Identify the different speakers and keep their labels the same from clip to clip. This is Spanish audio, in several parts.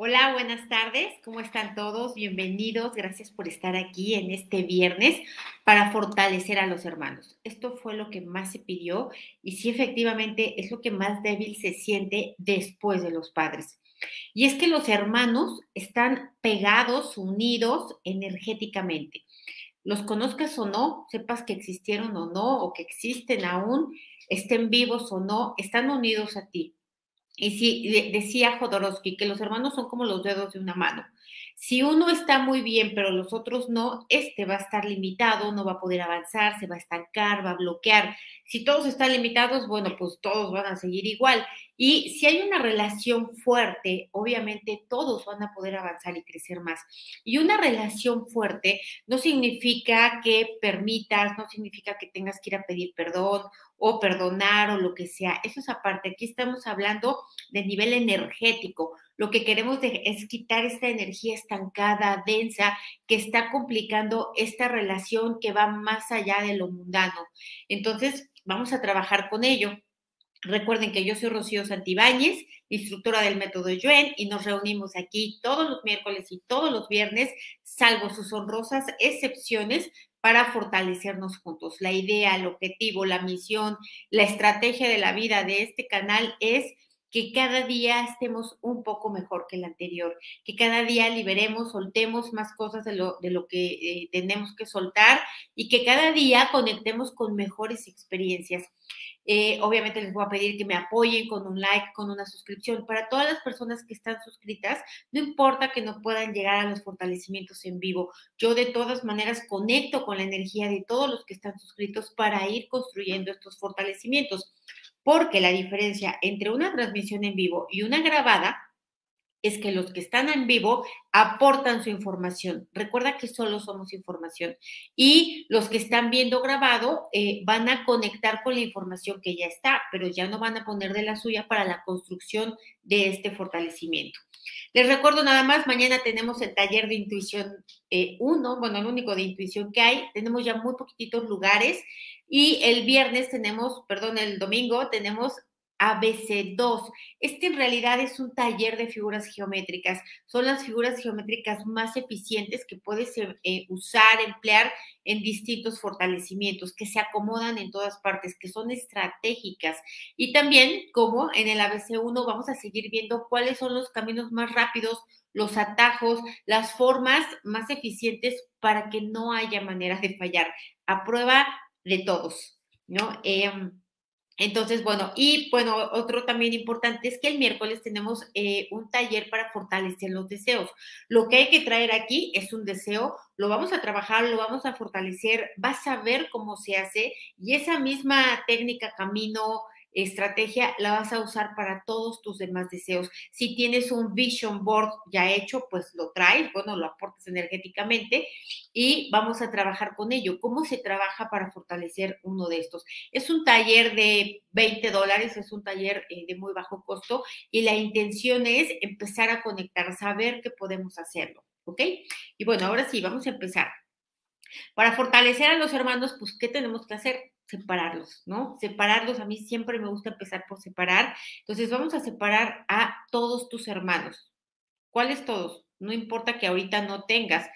Speaker 1: Hola, buenas tardes. ¿Cómo están todos? Bienvenidos. Gracias por estar aquí en este viernes para fortalecer a los hermanos. Esto fue lo que más se pidió y sí, efectivamente, es lo que más débil se siente después de los padres. Y es que los hermanos están pegados, unidos energéticamente. Los conozcas o no, sepas que existieron o no, o que existen aún, estén vivos o no, están unidos a ti y sí, decía Jodorowsky que los hermanos son como los dedos de una mano. Si uno está muy bien, pero los otros no, este va a estar limitado, no va a poder avanzar, se va a estancar, va a bloquear. Si todos están limitados, bueno, pues todos van a seguir igual. Y si hay una relación fuerte, obviamente todos van a poder avanzar y crecer más. Y una relación fuerte no significa que permitas, no significa que tengas que ir a pedir perdón o perdonar o lo que sea. Eso es aparte. Aquí estamos hablando de nivel energético. Lo que queremos es quitar esta energía estancada, densa, que está complicando esta relación que va más allá de lo mundano. Entonces, vamos a trabajar con ello. Recuerden que yo soy Rocío Santibáñez, instructora del método Yuen, y nos reunimos aquí todos los miércoles y todos los viernes, salvo sus honrosas excepciones, para fortalecernos juntos. La idea, el objetivo, la misión, la estrategia de la vida de este canal es que cada día estemos un poco mejor que el anterior, que cada día liberemos, soltemos más cosas de lo, de lo que eh, tenemos que soltar y que cada día conectemos con mejores experiencias. Eh, obviamente les voy a pedir que me apoyen con un like, con una suscripción. Para todas las personas que están suscritas, no importa que no puedan llegar a los fortalecimientos en vivo. Yo de todas maneras conecto con la energía de todos los que están suscritos para ir construyendo estos fortalecimientos. Porque la diferencia entre una transmisión en vivo y una grabada es que los que están en vivo aportan su información. Recuerda que solo somos información. Y los que están viendo grabado eh, van a conectar con la información que ya está, pero ya no van a poner de la suya para la construcción de este fortalecimiento. Les recuerdo nada más, mañana tenemos el taller de intuición 1, eh, bueno, el único de intuición que hay. Tenemos ya muy poquititos lugares. Y el viernes tenemos, perdón, el domingo tenemos ABC2. Este en realidad es un taller de figuras geométricas. Son las figuras geométricas más eficientes que puedes eh, usar, emplear en distintos fortalecimientos, que se acomodan en todas partes, que son estratégicas. Y también, como en el ABC1, vamos a seguir viendo cuáles son los caminos más rápidos, los atajos, las formas más eficientes para que no haya manera de fallar. A prueba de todos, ¿no? Em, entonces, bueno, y bueno, otro también importante es que el miércoles tenemos eh, un taller para fortalecer los deseos. Lo que hay que traer aquí es un deseo, lo vamos a trabajar, lo vamos a fortalecer, vas a ver cómo se hace y esa misma técnica, camino, estrategia la vas a usar para todos tus demás deseos. Si tienes un vision board ya hecho, pues lo traes, bueno, lo aportas energéticamente y vamos a trabajar con ello. ¿Cómo se trabaja para fortalecer uno de estos? Es un taller de 20 dólares, es un taller eh, de muy bajo costo y la intención es empezar a conectar, saber que podemos hacerlo, ¿ok? Y bueno, ahora sí, vamos a empezar. Para fortalecer a los hermanos, pues, ¿qué tenemos que hacer? Separarlos, ¿no? Separarlos, a mí siempre me gusta empezar por separar. Entonces, vamos a separar a todos tus hermanos. ¿Cuáles todos? No importa que ahorita no tengas.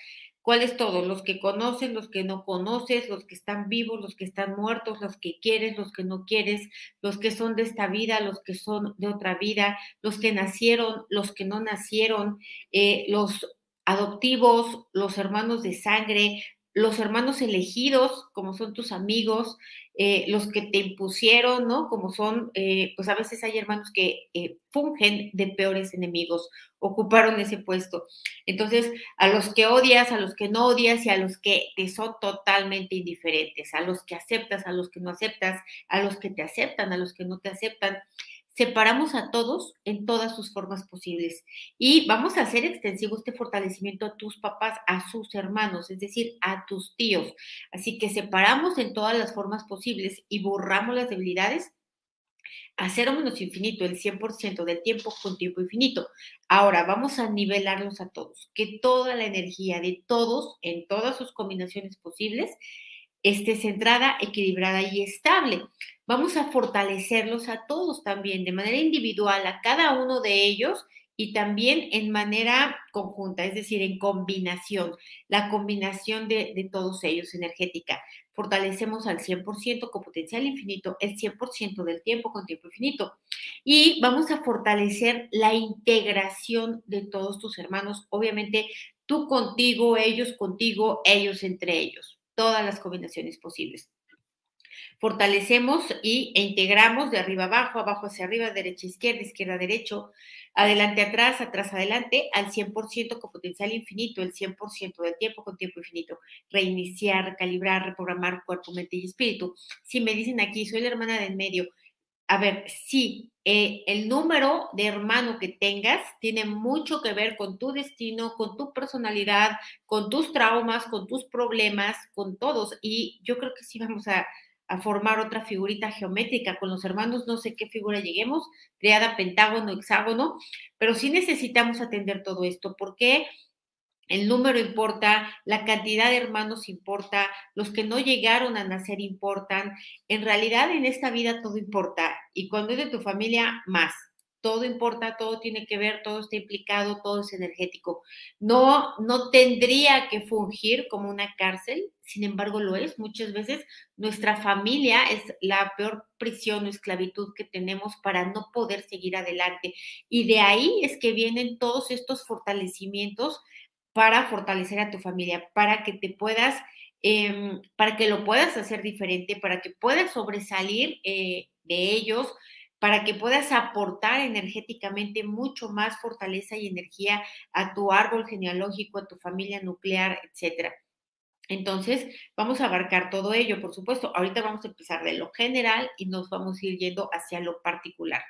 Speaker 1: ¿Cuáles todos? Los que conoces, los que no conoces, los que están vivos, los que están muertos, los que quieres, los que no quieres, los que son de esta vida, los que son de otra vida, los que nacieron, los que no nacieron, eh, los adoptivos, los hermanos de sangre, los hermanos elegidos, como son tus amigos, eh, los que te impusieron, ¿no? Como son, eh, pues a veces hay hermanos que eh, fungen de peores enemigos, ocuparon ese puesto. Entonces, a los que odias, a los que no odias y a los que te son totalmente indiferentes, a los que aceptas, a los que no aceptas, a los que te aceptan, a los que no te aceptan separamos a todos en todas sus formas posibles y vamos a hacer extensivo este fortalecimiento a tus papás, a sus hermanos, es decir, a tus tíos. Así que separamos en todas las formas posibles y borramos las debilidades a cero menos infinito, el 100% del tiempo con tiempo infinito. Ahora vamos a nivelarlos a todos, que toda la energía de todos, en todas sus combinaciones posibles, esté centrada, equilibrada y estable. Vamos a fortalecerlos a todos también, de manera individual, a cada uno de ellos y también en manera conjunta, es decir, en combinación, la combinación de, todos ellos energética. Fortalecemos al 100% con potencial infinito el 100% del tiempo con tiempo infinito. Y vamos a fortalecer la integración de todos tus hermanos, obviamente tú contigo, ellos contigo, ellos entre ellos, todas las combinaciones posibles fortalecemos y, e integramos de arriba abajo, abajo hacia arriba, derecha izquierda, izquierda derecho, adelante atrás, atrás adelante, al 100% con potencial infinito, el 100% del tiempo con tiempo infinito. Reiniciar, recalibrar, reprogramar cuerpo, mente y espíritu. Si me dicen aquí, soy la hermana del medio, a ver, sí, eh, el número de hermano que tengas tiene mucho que ver con tu destino, con tu personalidad, con tus traumas, con tus problemas, con todos. Y yo creo que sí vamos a a formar otra figurita geométrica. Con los hermanos, no sé qué figura lleguemos, triada, pentágono, hexágono, pero sí necesitamos atender todo esto. Porque el número importa, la cantidad de hermanos importa, los que no llegaron a nacer importan. En realidad en esta vida todo importa y cuando es de tu familia, más todo importa, todo tiene que ver, todo está implicado, todo es energético. No, no tendría que fungir como una cárcel, sin embargo lo es. Muchas veces nuestra familia es la peor prisión o esclavitud que tenemos para no poder seguir adelante. Y de ahí es que vienen todos estos fortalecimientos para fortalecer a tu familia, para que te puedas, em, para que lo puedas hacer diferente, para que puedas sobresalir eh, de ellos para que puedas aportar energéticamente mucho más fortaleza y energía a tu árbol genealógico, a tu familia nuclear, etcétera. Entonces, vamos a abarcar todo ello, por supuesto. Ahorita vamos a empezar de lo general y nos vamos a ir yendo hacia lo particular.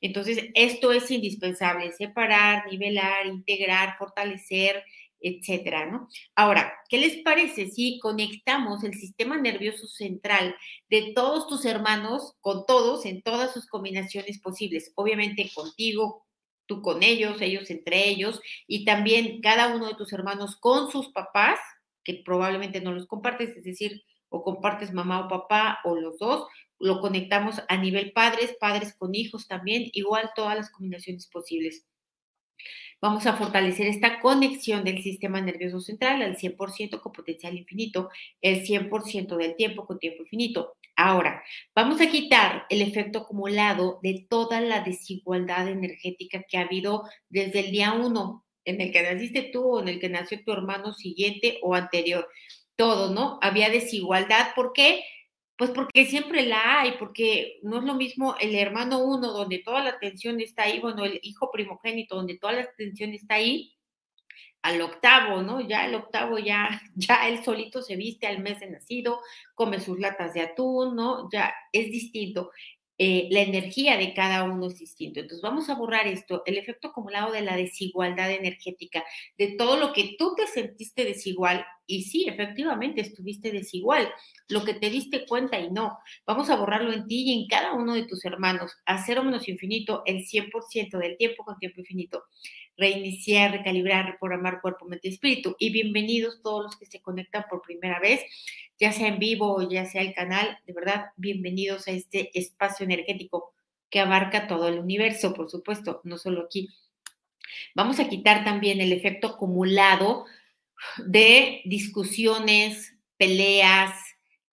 Speaker 1: Entonces, esto es indispensable, separar, nivelar, integrar, fortalecer, etcétera, ¿no? Ahora, ¿qué les parece si conectamos el sistema nervioso central de todos tus hermanos con todos en todas sus combinaciones posibles? Obviamente contigo, tú con ellos, ellos entre ellos, y también cada uno de tus hermanos con sus papás, que probablemente no los compartes, es decir, o compartes mamá o papá o los dos, lo conectamos a nivel padres, padres con hijos también, igual todas las combinaciones posibles. Vamos a fortalecer esta conexión del sistema nervioso central al 100% con potencial infinito, el 100% del tiempo con tiempo infinito. Ahora, vamos a quitar el efecto acumulado de toda la desigualdad energética que ha habido desde el día uno, en el que naciste tú o en el que nació tu hermano siguiente o anterior. Todo, ¿no? Había desigualdad. ¿Por qué? Pues porque siempre la hay, porque no es lo mismo el hermano uno donde toda la atención está ahí, bueno, el hijo primogénito donde toda la atención está ahí, al octavo, ¿no? Ya el octavo ya, ya él solito se viste al mes de nacido, come sus latas de atún, ¿no? Ya es distinto. Eh, la energía de cada uno es distinto. Entonces vamos a borrar esto, el efecto acumulado de la desigualdad energética, de todo lo que tú te sentiste desigual y sí, efectivamente estuviste desigual, lo que te diste cuenta y no. Vamos a borrarlo en ti y en cada uno de tus hermanos, a cero menos infinito el 100% del tiempo con tiempo infinito. Reiniciar, recalibrar, reprogramar cuerpo, mente y espíritu. Y bienvenidos todos los que se conectan por primera vez ya sea en vivo o ya sea el canal, de verdad, bienvenidos a este espacio energético que abarca todo el universo, por supuesto, no solo aquí. Vamos a quitar también el efecto acumulado de discusiones, peleas,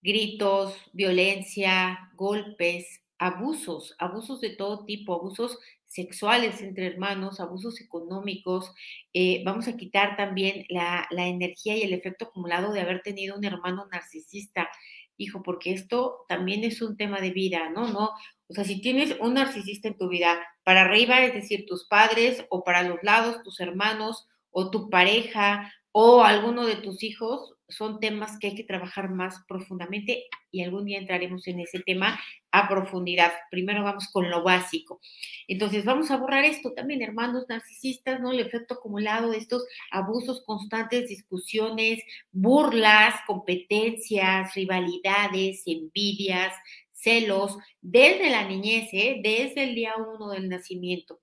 Speaker 1: gritos, violencia, golpes, abusos, abusos de todo tipo, abusos sexuales entre hermanos, abusos económicos. Eh, vamos a quitar también la, la, energía y el efecto acumulado de haber tenido un hermano narcisista, hijo, porque esto también es un tema de vida, ¿no? ¿no? O sea, si tienes un narcisista en tu vida, para arriba, es decir, tus padres, o para los lados, tus hermanos, o tu pareja, o alguno de tus hijos, son temas que hay que trabajar más profundamente y algún día entraremos en ese tema a profundidad. Primero vamos con lo básico. Entonces vamos a borrar esto también, hermanos narcisistas, ¿no? El efecto acumulado de estos abusos constantes, discusiones, burlas, competencias, rivalidades, envidias, celos, desde la niñez, ¿eh? desde el día uno del nacimiento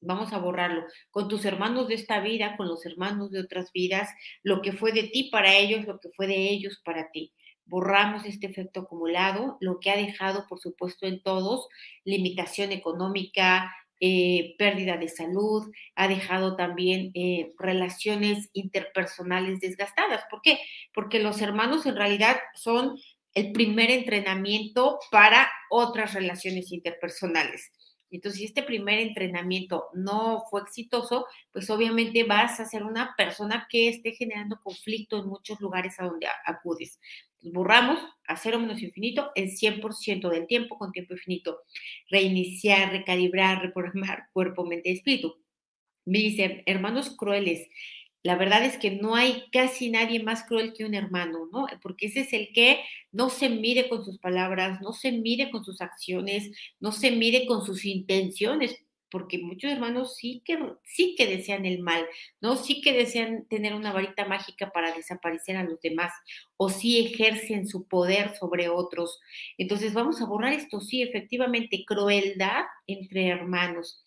Speaker 1: vamos a borrarlo, con tus hermanos de esta vida, con los hermanos de otras vidas, lo que fue de ti para ellos, lo que fue de ellos para ti. Borramos este efecto acumulado, lo que ha dejado, por supuesto, en todos, limitación económica, eh, pérdida de salud, ha dejado también eh, relaciones interpersonales desgastadas. ¿Por qué? Porque los hermanos en realidad son el primer entrenamiento para otras relaciones interpersonales. Entonces, si este primer entrenamiento no fue exitoso, pues obviamente vas a ser una persona que esté generando conflicto en muchos lugares a donde acudes. borramos a cero menos infinito el 100% del tiempo con tiempo infinito. Reiniciar, recalibrar, reprogramar cuerpo, mente y espíritu. Me dicen, hermanos crueles, la verdad es que no hay casi nadie más cruel que un hermano, ¿no? Porque ese es el que no se mide con sus palabras, no se mide con sus acciones, no se mide con sus intenciones, porque muchos hermanos sí que, sí que desean el mal, ¿no? Sí que desean tener una varita mágica para desaparecer a los demás, o sí ejercen su poder sobre otros. Entonces vamos a borrar esto, sí, efectivamente, crueldad entre hermanos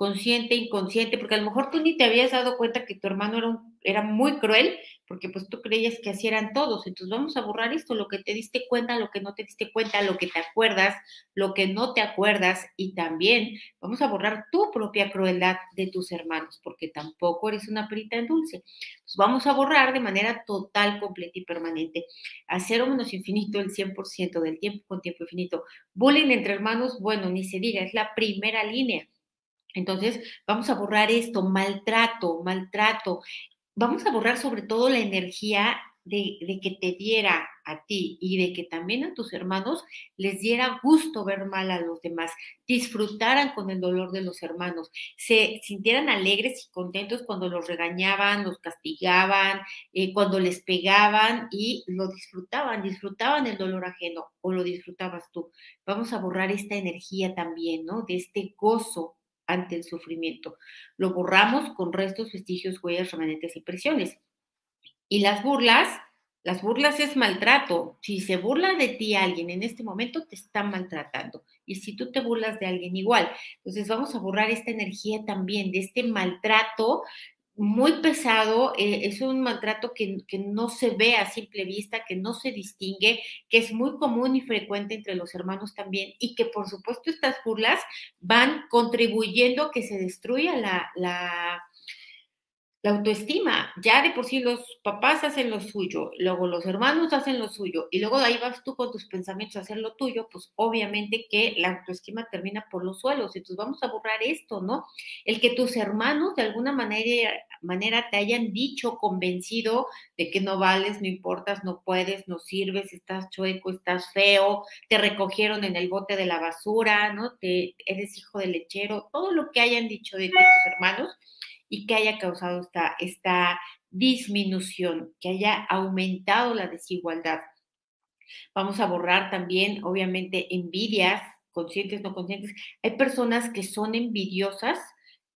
Speaker 1: consciente, inconsciente, porque a lo mejor tú ni te habías dado cuenta que tu hermano era, era muy cruel, porque pues tú creías que así eran todos. Entonces vamos a borrar esto, lo que te diste cuenta, lo que no te diste cuenta, lo que te acuerdas, lo que no te acuerdas, y también vamos a borrar tu propia crueldad de tus hermanos, porque tampoco eres una perita en dulce. Entonces vamos a borrar de manera total, completa y permanente. A cero menos infinito el 100% del tiempo con tiempo infinito. Bullying entre hermanos, bueno, ni se diga, es la primera línea entonces, vamos a borrar esto, maltrato, maltrato. Vamos a borrar sobre todo la energía de, que te diera a ti y de que también a tus hermanos les diera gusto ver mal a los demás, disfrutaran con el dolor de los hermanos, se sintieran alegres y contentos cuando los regañaban, los castigaban, eh, cuando les pegaban y lo disfrutaban, disfrutaban el dolor ajeno o lo disfrutabas tú. Vamos a borrar esta energía también, ¿no? De este gozo ante el sufrimiento. Lo borramos con restos, vestigios, huellas, remanentes y presiones. Y las burlas, las burlas es maltrato. Si se burla de ti alguien en este momento, te está maltratando. Y si tú te burlas de alguien igual. Entonces vamos a borrar esta energía también de este maltrato muy pesado, eh, es un maltrato que, no se ve a simple vista, que no se distingue, que es muy común y frecuente entre los hermanos también, y que por supuesto estas burlas van contribuyendo a que se destruya la la autoestima, ya de por sí los papás hacen lo suyo, luego los hermanos hacen lo suyo y luego de ahí vas tú con tus pensamientos a hacer lo tuyo, pues obviamente que la autoestima termina por los suelos. Entonces vamos a borrar esto, ¿no? El que tus hermanos de alguna manera, manera te hayan dicho, convencido de que no vales, no importas, no puedes, no sirves, estás chueco, estás feo, te recogieron en el bote de la basura, ¿no? Te, eres hijo de lechero, todo lo que hayan dicho de tus hermanos y que haya causado esta, esta disminución, que haya aumentado la desigualdad. Vamos a borrar también, obviamente, envidias, conscientes, no conscientes. Hay personas que son envidiosas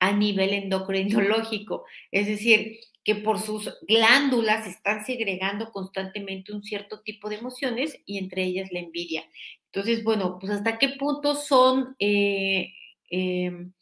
Speaker 1: a nivel endocrinológico, es decir, que por sus glándulas están segregando constantemente un cierto tipo de emociones y entre ellas la envidia. Entonces, bueno, pues hasta qué punto son eh, em,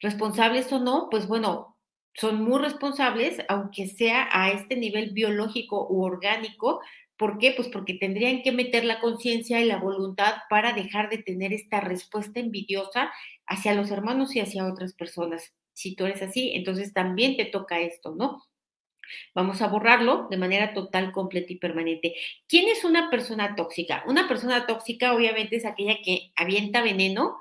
Speaker 1: responsables o no, pues bueno, son muy responsables, aunque sea a este nivel biológico u orgánico. ¿Por qué? Pues porque tendrían que meter la conciencia y la voluntad para dejar de tener esta respuesta envidiosa hacia los hermanos y hacia otras personas. Si tú eres así, entonces también te toca esto, ¿no? Vamos a borrarlo de manera total, completa y permanente. ¿Quién es una persona tóxica? Una persona tóxica obviamente es aquella que avienta veneno,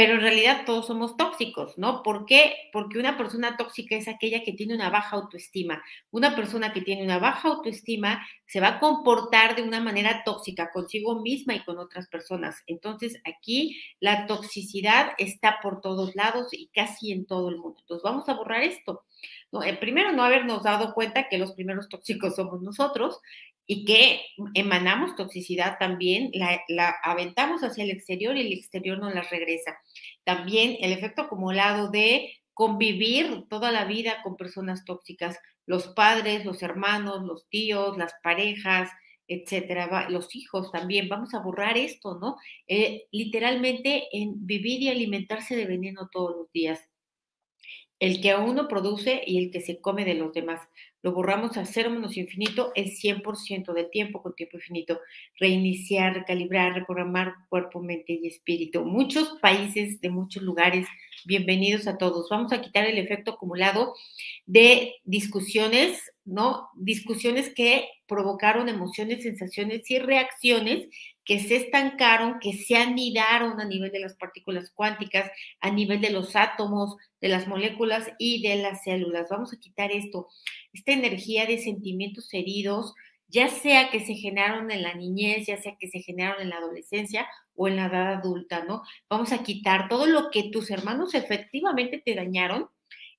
Speaker 1: pero en realidad todos somos tóxicos, ¿no? ¿Por qué? Porque una persona tóxica es aquella que tiene una baja autoestima. Una persona que tiene una baja autoestima se va a comportar de una manera tóxica consigo misma y con otras personas. Entonces aquí la toxicidad está por todos lados y casi en todo el mundo. Entonces vamos a borrar esto. No, eh, primero, no habernos dado cuenta que los primeros tóxicos somos nosotros y que emanamos toxicidad también, la, aventamos hacia el exterior y el exterior nos la regresa. También el efecto acumulado de convivir toda la vida con personas tóxicas, los padres, los hermanos, los tíos, las parejas, etcétera, los hijos también, vamos a borrar esto, ¿no? Eh, literalmente en vivir y alimentarse de veneno todos los días. el que uno produce y el que se come de los demás. Lo borramos a cero menos infinito el 100% del tiempo con tiempo infinito. Reiniciar, recalibrar, reprogramar cuerpo, mente y espíritu. Muchos países de muchos lugares, bienvenidos a todos. Vamos a quitar el efecto acumulado de discusiones, ¿no? Discusiones que provocaron emociones, sensaciones y reacciones que se estancaron, que se anidaron a nivel de las partículas cuánticas, a nivel de los átomos, de las moléculas y de las células. Vamos a quitar esto, esta energía de sentimientos heridos, ya sea que se generaron en la niñez, ya sea que se generaron en la adolescencia o en la edad adulta, ¿no? Vamos a quitar todo lo que tus hermanos efectivamente te dañaron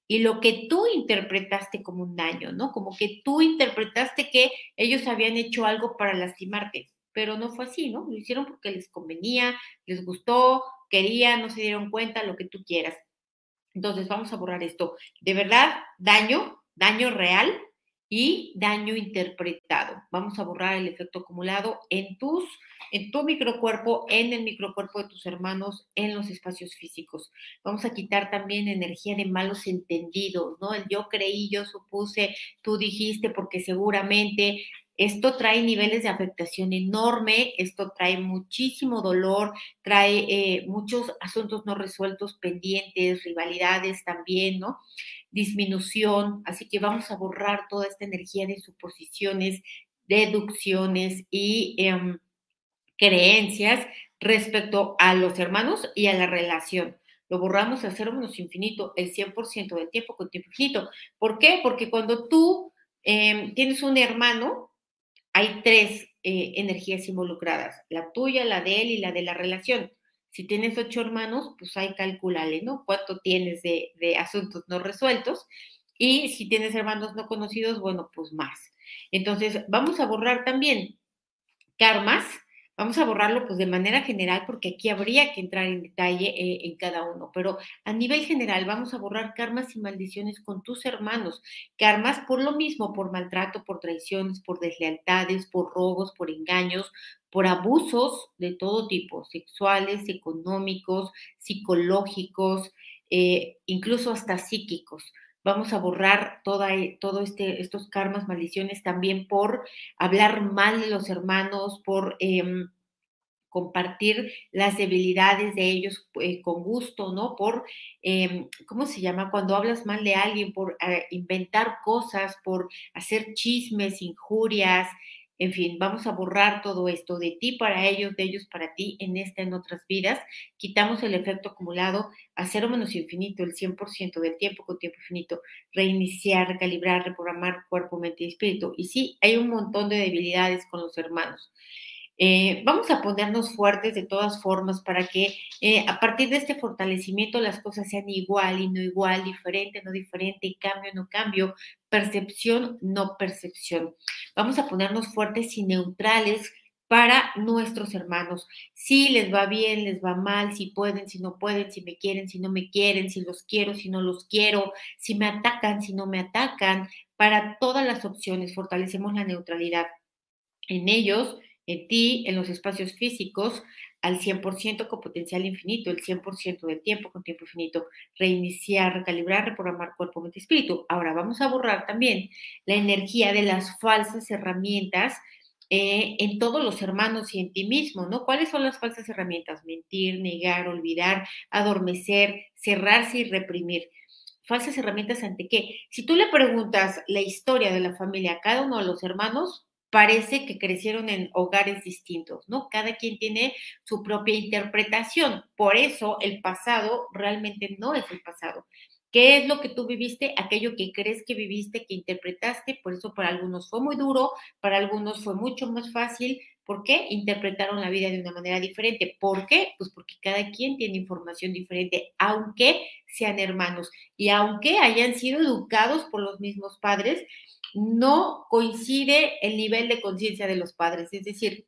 Speaker 1: y lo que tú interpretaste como un daño, ¿no? Como que tú interpretaste que ellos habían hecho algo para lastimarte pero no fue así, ¿no? Lo hicieron porque les convenía, les gustó, querían, no se dieron cuenta, lo que tú quieras. Entonces, vamos a borrar esto. De verdad, daño, daño real y daño interpretado. Vamos a borrar el efecto acumulado en tus, en tu microcuerpo, en el microcuerpo de tus hermanos, en los espacios físicos. Vamos a quitar también energía de malos entendidos, ¿no? El yo creí, yo supuse, tú dijiste, porque seguramente esto trae niveles de afectación enorme, esto trae muchísimo dolor, trae eh, muchos asuntos no resueltos, pendientes, rivalidades también, ¿no? Disminución, así que vamos a borrar toda esta energía de suposiciones, deducciones y em, creencias respecto a los hermanos y a la relación. Lo borramos a cero menos infinito, el 100% del tiempo con tiempo infinito. ¿Por qué? Porque cuando tú em, tienes un hermano, hay tres eh, energías involucradas, la tuya, la de él y la de la relación. Si tienes ocho hermanos, pues hay calculale, ¿no? ¿Cuánto tienes de, de asuntos no resueltos? Y si tienes hermanos no conocidos, bueno, pues más. Entonces, vamos a borrar también karmas, Vamos a borrarlo pues de manera general porque aquí habría que entrar en detalle eh, en cada uno, pero a nivel general vamos a borrar karmas y maldiciones con tus hermanos. Karmas por lo mismo, por maltrato, por traiciones, por deslealtades, por robos, por engaños, por abusos de todo tipo, sexuales, económicos, psicológicos, eh, incluso hasta psíquicos vamos a borrar toda, e, todo este, estos karmas, maldiciones también por hablar mal de los hermanos, por em, compartir las debilidades de ellos eh, con gusto, ¿no? Por, em, ¿cómo se llama? Cuando hablas mal de alguien, por eh, inventar cosas, por hacer chismes, injurias, en fin, vamos a borrar todo esto de ti para ellos, de ellos para ti, en esta, en otras vidas. Quitamos el efecto acumulado a cero menos infinito, el 100% del tiempo con tiempo infinito. Reiniciar, recalibrar, reprogramar cuerpo, mente y espíritu. Y sí, hay un montón de debilidades con los hermanos. Eh, vamos a ponernos fuertes de todas formas para que eh, a partir de este fortalecimiento las cosas sean igual y no igual, diferente, no diferente, cambio, no cambio, percepción, no percepción. Vamos a ponernos fuertes y neutrales para nuestros hermanos. Si les va bien, les va mal, si pueden, si no pueden, si me quieren, si no me quieren, si los quiero, si no los quiero, si me atacan, si no me atacan. Para todas las opciones fortalecemos la neutralidad. En ellos en ti, en los espacios físicos, al 100% con potencial infinito, el 100% del tiempo con tiempo infinito, reiniciar, recalibrar, reprogramar cuerpo, mente, espíritu. Ahora vamos a borrar también la energía de las falsas herramientas eh, en todos los hermanos y en ti mismo, ¿no? ¿Cuáles son las falsas herramientas? Mentir, negar, olvidar, adormecer, cerrarse y reprimir. Falsas herramientas ante qué? Si tú le preguntas la historia de la familia a cada uno de los hermanos, parece que crecieron en hogares distintos, ¿no? Cada quien tiene su propia interpretación. Por eso el pasado realmente no es el pasado. ¿Qué es lo que tú viviste? Aquello que crees que viviste, que interpretaste. Por eso para algunos fue muy duro, para algunos fue mucho más fácil. ¿Por qué? Interpretaron la vida de una manera diferente. ¿Por qué? Pues porque cada quien tiene información diferente, aunque sean hermanos y aunque hayan sido educados por los mismos padres no coincide el nivel de conciencia de los padres. Es decir,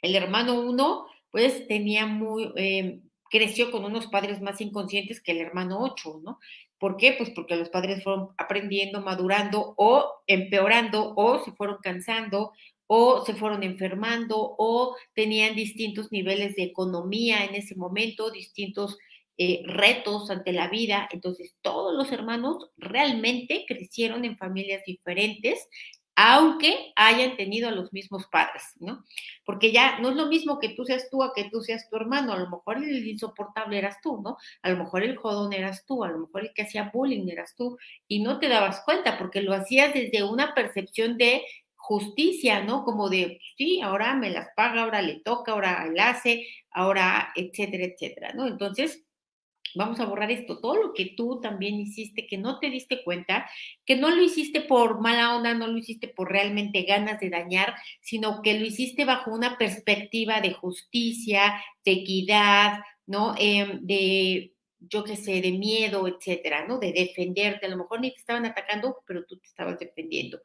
Speaker 1: el hermano uno, pues tenía muy, eh, creció con unos padres más inconscientes que el hermano ocho, ¿no? ¿Por qué? Pues porque los padres fueron aprendiendo, madurando o empeorando o se fueron cansando o se fueron enfermando o tenían distintos niveles de economía en ese momento, distintos eh, retos ante la vida. Entonces, todos los hermanos realmente crecieron en familias diferentes, aunque hayan tenido a los mismos padres, ¿no? Porque ya no es lo mismo que tú seas tú a que tú seas tu hermano, a lo mejor el insoportable eras tú, ¿no? A lo mejor el jodón eras tú, a lo mejor el que hacía bullying eras tú, y no te dabas cuenta porque lo hacías desde una percepción de justicia, ¿no? Como de, sí, ahora me las paga, ahora le toca, ahora le hace, ahora, etcétera, etcétera, ¿no? Entonces, vamos a borrar esto, todo lo que tú también hiciste, que no te diste cuenta, que no lo hiciste por mala onda, no lo hiciste por realmente ganas de dañar, sino que lo hiciste bajo una perspectiva de justicia, de equidad, ¿no? Em, de, yo qué sé, de miedo, etcétera, ¿no? De defenderte. A lo mejor ni te estaban atacando, pero tú te estabas defendiendo.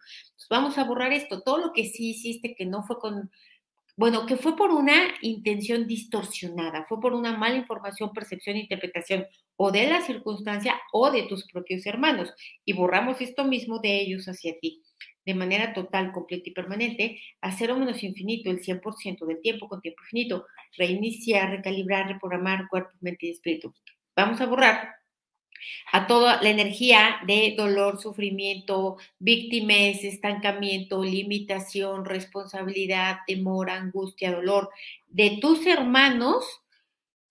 Speaker 1: Vamos a borrar esto, todo lo que sí hiciste que no fue con bueno, que fue por una intención distorsionada, fue por una mala información, percepción, interpretación o de la circunstancia o de tus propios hermanos. Y borramos esto mismo de ellos hacia ti, de manera total, completa y permanente, a cero menos infinito, el 100% del tiempo con tiempo infinito, reiniciar, recalibrar, reprogramar cuerpo, mente y espíritu. Vamos a borrar a toda la energía de dolor, sufrimiento, víctimas, estancamiento, limitación, responsabilidad, temor, angustia, dolor de tus hermanos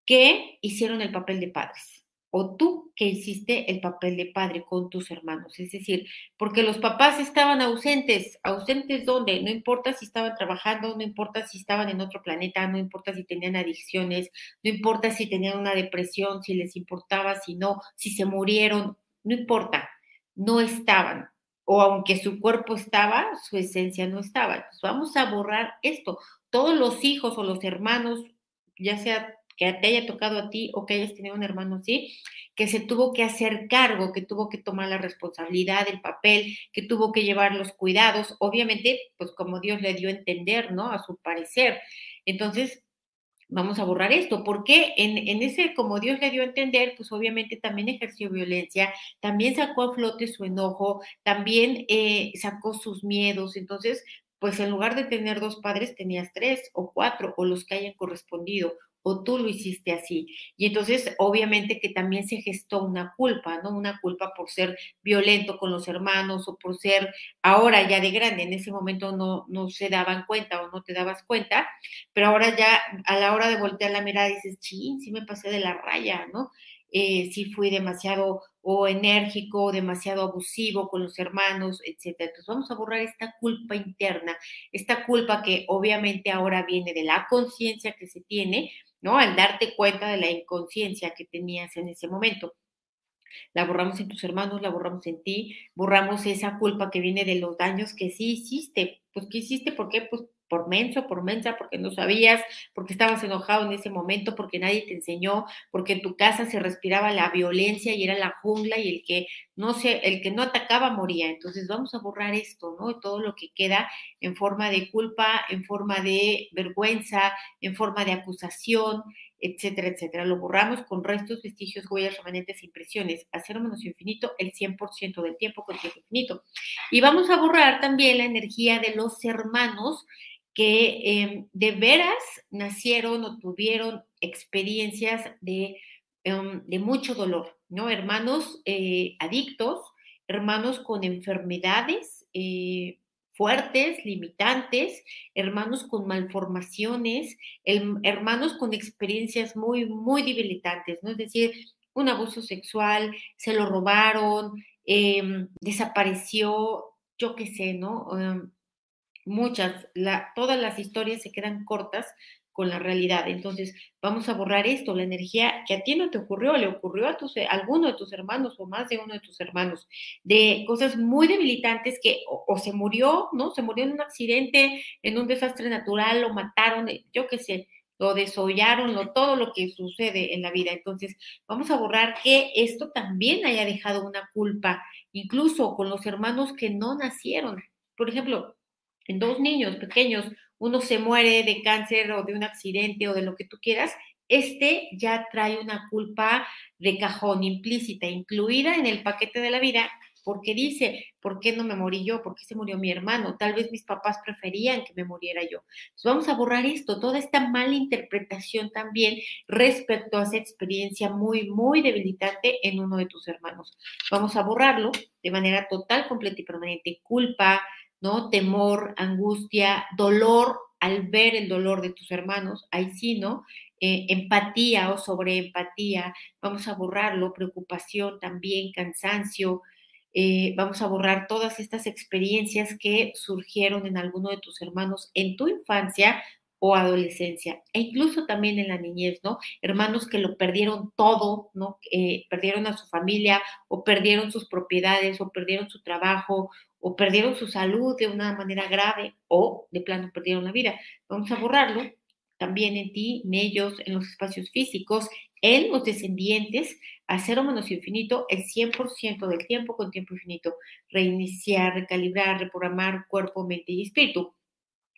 Speaker 1: que hicieron el papel de padres o tú que hiciste el papel de padre con tus hermanos. Es decir, porque los papás estaban ausentes, ausentes dónde, no importa si estaban trabajando, no importa si estaban en otro planeta, no importa si tenían adicciones, no importa si tenían una depresión, si les importaba, si no, si se murieron, no importa, no estaban. O aunque su cuerpo estaba, su esencia no estaba. Entonces vamos a borrar esto. Todos los hijos o los hermanos, ya sea que te haya tocado a ti o que hayas tenido un hermano así, que se tuvo que hacer cargo, que tuvo que tomar la responsabilidad, el papel, que tuvo que llevar los cuidados, obviamente, pues como Dios le dio a entender, ¿no? A su parecer. Entonces, vamos a borrar esto, porque en, en, ese, como Dios le dio a entender, pues obviamente también ejerció violencia, también sacó a flote su enojo, también eh, sacó sus miedos, entonces, pues en lugar de tener dos padres, tenías tres o cuatro, o los que hayan correspondido, o tú lo hiciste así. Y entonces, obviamente que también se gestó una culpa, ¿no? Una culpa por ser violento con los hermanos o por ser ahora ya de grande. En ese momento no, no se daban cuenta o no te dabas cuenta, pero ahora ya a la hora de voltear la mirada dices, ching, sí me pasé de la raya, ¿no? Eh, sí fui demasiado o enérgico, demasiado abusivo con los hermanos, etcétera. Entonces vamos a borrar esta culpa interna, esta culpa que obviamente ahora viene de la conciencia que se tiene, ¿no? Al darte cuenta de la inconsciencia que tenías en ese momento. La borramos en tus hermanos, la borramos en ti, borramos esa culpa que viene de los daños que sí hiciste. Pues, ¿qué hiciste? ¿Por qué? Pues por menso, por mensa, porque no sabías, porque estabas enojado en ese momento, porque nadie te enseñó, porque en tu casa se respiraba la violencia y era la jungla y el que no se, el que no atacaba moría. Entonces vamos a borrar esto, ¿no? Todo lo que queda en forma de culpa, en forma de vergüenza, en forma de acusación, etcétera, etcétera. Lo borramos con restos, vestigios, huellas, remanentes, impresiones, a menos infinito, el 100% del tiempo con tiempo infinito. Y vamos a borrar también la energía de los hermanos que em, de veras nacieron o tuvieron experiencias de, em, de mucho dolor, ¿no? Hermanos eh, adictos, hermanos con enfermedades eh, fuertes, limitantes, hermanos con malformaciones, hermanos con experiencias muy, muy debilitantes, ¿no? Es decir, un abuso sexual, se lo robaron, em, desapareció, yo qué sé, ¿no? Muchas, la, todas las historias se quedan cortas con la realidad. Entonces, vamos a borrar esto, la energía que a ti no te ocurrió, le ocurrió a, tus, a alguno de tus hermanos o más de uno de tus hermanos, de cosas muy debilitantes que o, se murió, ¿no? Se murió en un accidente, en un desastre natural, lo mataron, eh, yo qué sé, lo desollaron, lo, todo lo que sucede en la vida. Entonces, vamos a borrar que esto también haya dejado una culpa, incluso con los hermanos que no nacieron. Por ejemplo, en dos niños pequeños, uno se muere de cáncer o de un accidente o de lo que tú quieras, este ya trae una culpa de cajón implícita, incluida en el paquete de la vida, porque dice, ¿por qué no me morí yo? ¿Por qué se murió mi hermano? Tal vez mis papás preferían que me muriera yo. Vamos a borrar esto, toda esta mala interpretación también respecto a esa experiencia muy, muy debilitante en uno de tus hermanos. Vamos a borrarlo de manera total, completa y permanente. Culpa, ¿no? Temor, angustia, dolor al ver el dolor de tus hermanos, ahí sí, ¿no? Eh, empatía o sobreempatía, vamos a borrarlo, preocupación también, cansancio, eh, vamos a borrar todas estas experiencias que surgieron en alguno de tus hermanos en tu infancia o adolescencia, e incluso también en la niñez, ¿no? Hermanos que lo perdieron todo, ¿no? Eh, perdieron a su familia o perdieron sus propiedades o perdieron su trabajo o perdieron su salud de una manera grave o de plano perdieron la vida. Vamos a borrarlo también en ti, en ellos, en los espacios físicos, en los descendientes, a cero menos infinito el 100% del tiempo con tiempo infinito. Reiniciar, recalibrar, reprogramar cuerpo, mente y espíritu.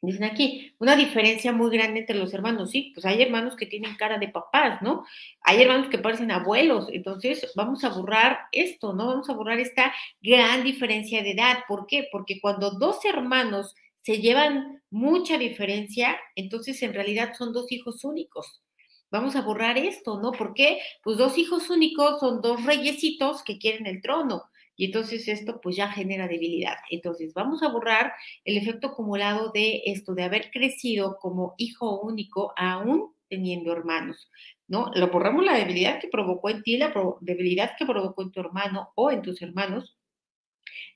Speaker 1: Dicen aquí, una diferencia muy grande entre los hermanos, sí, pues hay hermanos que tienen cara de papás, ¿no? Hay hermanos que parecen abuelos, entonces vamos a borrar esto, ¿no? Vamos a borrar esta gran diferencia de edad. ¿Por qué? Porque cuando dos hermanos se llevan mucha diferencia, entonces en realidad son dos hijos únicos. Vamos a borrar esto, ¿no? ¿Por qué? Pues dos hijos únicos son dos reyesitos que quieren el trono. Y entonces esto pues ya genera debilidad. Entonces vamos a borrar el efecto acumulado de esto, de haber crecido como hijo único aún teniendo hermanos, ¿no? Lo borramos la debilidad que provocó en ti, la debilidad que provocó en tu hermano o en tus hermanos,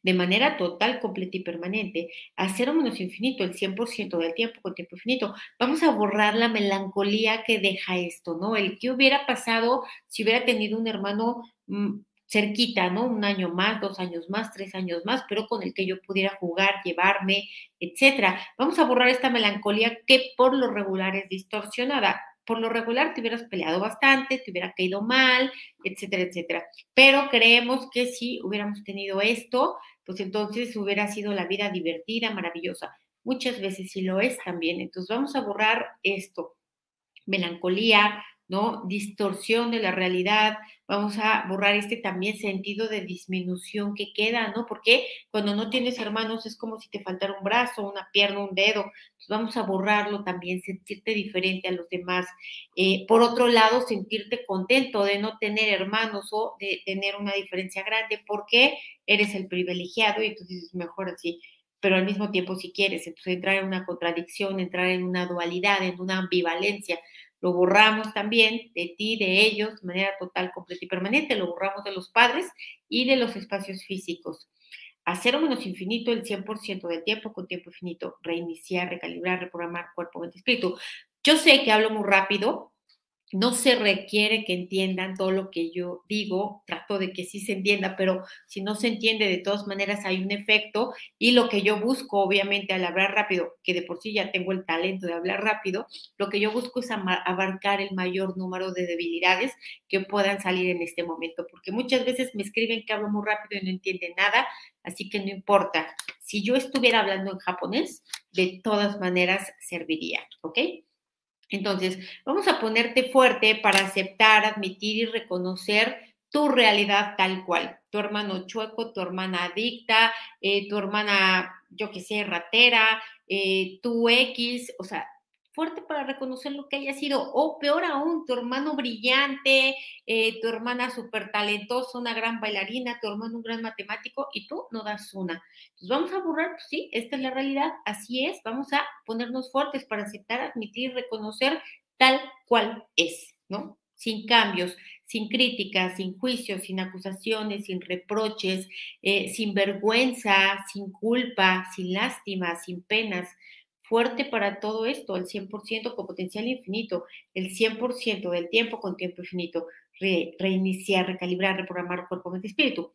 Speaker 1: de manera total, completa y permanente, a cero menos infinito, el 100% del tiempo con tiempo infinito. Vamos a borrar la melancolía que deja esto, ¿no? El que hubiera pasado si hubiera tenido un hermano mm, cerquita, ¿no? Un año más, dos años más, tres años más, pero con el que yo pudiera jugar, llevarme, etcétera. Vamos a borrar esta melancolía que por lo regular es distorsionada por lo regular te hubieras peleado bastante, te hubiera caído mal, etcétera, etcétera. Pero creemos que si hubiéramos tenido esto, pues entonces hubiera sido la vida divertida, maravillosa. Muchas veces sí lo es también. Entonces vamos a borrar esto. Melancolía, ¿no? Distorsión de la realidad, vamos a borrar este también sentido de disminución que queda, ¿no? Porque cuando no tienes hermanos es como si te faltara un brazo, una pierna, un dedo. Entonces vamos a borrarlo también, sentirte diferente a los demás. Eh, por otro lado, sentirte contento de no tener hermanos o de tener una diferencia grande porque eres el privilegiado y entonces es mejor así pero al mismo tiempo si quieres, entonces entrar en una contradicción, entrar en una dualidad, en una ambivalencia, lo borramos también de ti, de ellos, de manera total, completa y permanente, lo borramos de los padres y de los espacios físicos. A cero menos infinito el 100% del tiempo con tiempo infinito, reiniciar, recalibrar, reprogramar cuerpo, mente, espíritu. Yo sé que hablo muy rápido, no se requiere que entiendan todo lo que yo digo, trato de que sí se entienda, pero si no se entiende, de todas maneras hay un efecto y lo que yo busco, obviamente, al hablar rápido, que de por sí ya tengo el talento de hablar rápido, lo que yo busco es abarcar el mayor número de debilidades que puedan salir en este momento, porque muchas veces me escriben que hablo muy rápido y no entienden nada, así que no importa. Si yo estuviera hablando en japonés, de todas maneras serviría, ¿ok? Entonces, vamos a ponerte fuerte para aceptar, admitir y reconocer tu realidad tal cual. Tu hermano chueco, tu hermana adicta, eh, tu hermana, yo qué sé, ratera, eh, tu X, o sea, fuerte para reconocer lo que haya sido, o peor aún, tu hermano brillante, eh, tu hermana súper talentosa, una gran bailarina, tu hermano un gran matemático y tú no das una. Entonces vamos a borrar, pues sí, esta es la realidad, así es, vamos a ponernos fuertes para aceptar, admitir, reconocer tal cual es, ¿no? Sin cambios, sin críticas, sin juicios, sin acusaciones, sin reproches, eh, sin vergüenza, sin culpa, sin lástima, sin penas, fuerte para todo esto, el 100% con potencial infinito, el 100% del tiempo con tiempo infinito, reiniciar, recalibrar, reprogramar cuerpo, mente, espíritu.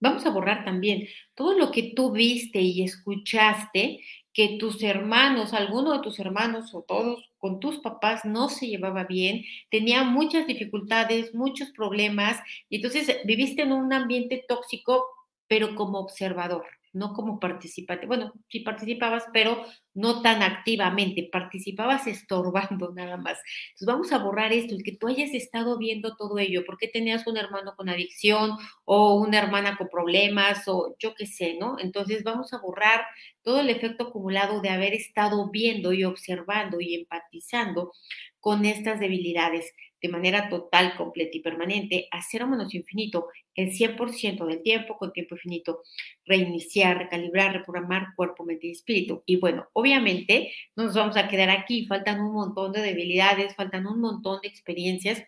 Speaker 1: Vamos a borrar también todo lo que tú viste y escuchaste que tus hermanos, alguno de tus hermanos o todos con tus papás no se llevaba bien, tenía muchas dificultades, muchos problemas, y entonces viviste en un ambiente tóxico, pero como observador no como participante. Bueno, sí participabas, pero no tan activamente, participabas estorbando nada más. Entonces vamos a borrar esto, el que tú hayas estado viendo todo ello, porque tenías un hermano con adicción o una hermana con problemas o yo qué sé, ¿no? Entonces vamos a borrar todo el efecto acumulado de haber estado viendo y observando y empatizando con estas debilidades de manera total, completa y permanente a cero menos infinito el 100% del tiempo con tiempo infinito, reiniciar, recalibrar, reprogramar cuerpo, mente y espíritu. Y bueno, obviamente no nos vamos a quedar aquí, faltan un montón de debilidades, faltan un montón de experiencias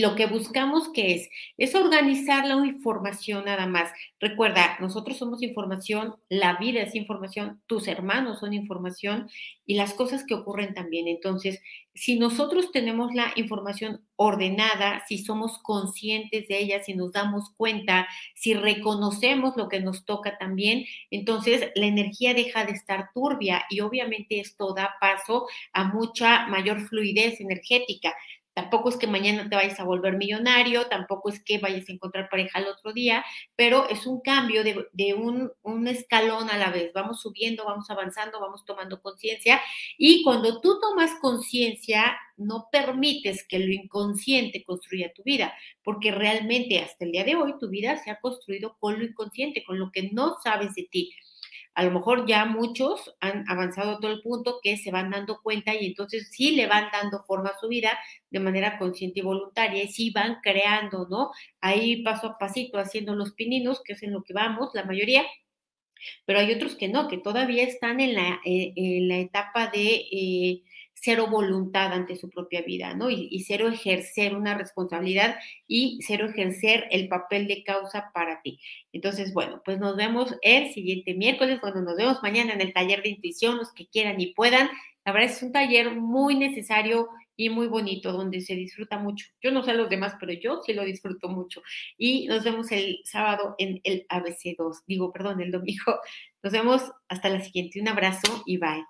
Speaker 1: lo que buscamos que es, es organizar la información nada más. Recuerda, nosotros somos información, la vida es información, tus hermanos son información y las cosas que ocurren también. Entonces, si nosotros tenemos la información ordenada, si somos conscientes de ella, si nos damos cuenta, si reconocemos lo que nos toca también, entonces la energía deja de estar turbia y obviamente esto da paso a mucha mayor fluidez energética. Tampoco es que mañana te vayas a volver millonario, tampoco es que vayas a encontrar pareja el otro día, pero es un cambio de, un, un, escalón a la vez. Vamos subiendo, vamos avanzando, vamos tomando conciencia y cuando tú tomas conciencia, no permites que lo inconsciente construya tu vida, porque realmente hasta el día de hoy tu vida se ha construido con lo inconsciente, con lo que no sabes de ti. A lo mejor ya muchos han avanzado a todo el punto que se van dando cuenta y entonces sí le van dando forma a su vida de manera consciente y voluntaria y sí van creando, ¿no? Ahí paso a pasito haciendo los pininos, que es en lo que vamos, la mayoría, pero hay otros que no, que todavía están en la, eh, en la etapa de eh, cero voluntad ante su propia vida, ¿no? Y, cero ejercer una responsabilidad y cero ejercer el papel de causa para ti. Entonces, bueno, pues nos vemos el siguiente miércoles, cuando nos vemos mañana en el taller de intuición, los que quieran y puedan. La verdad es un taller muy necesario y muy bonito, donde se disfruta mucho. Yo no sé los demás, pero yo sí lo disfruto mucho. Y nos vemos el sábado en el ABC2, digo, perdón, el domingo. Nos vemos hasta la siguiente. Un abrazo y bye.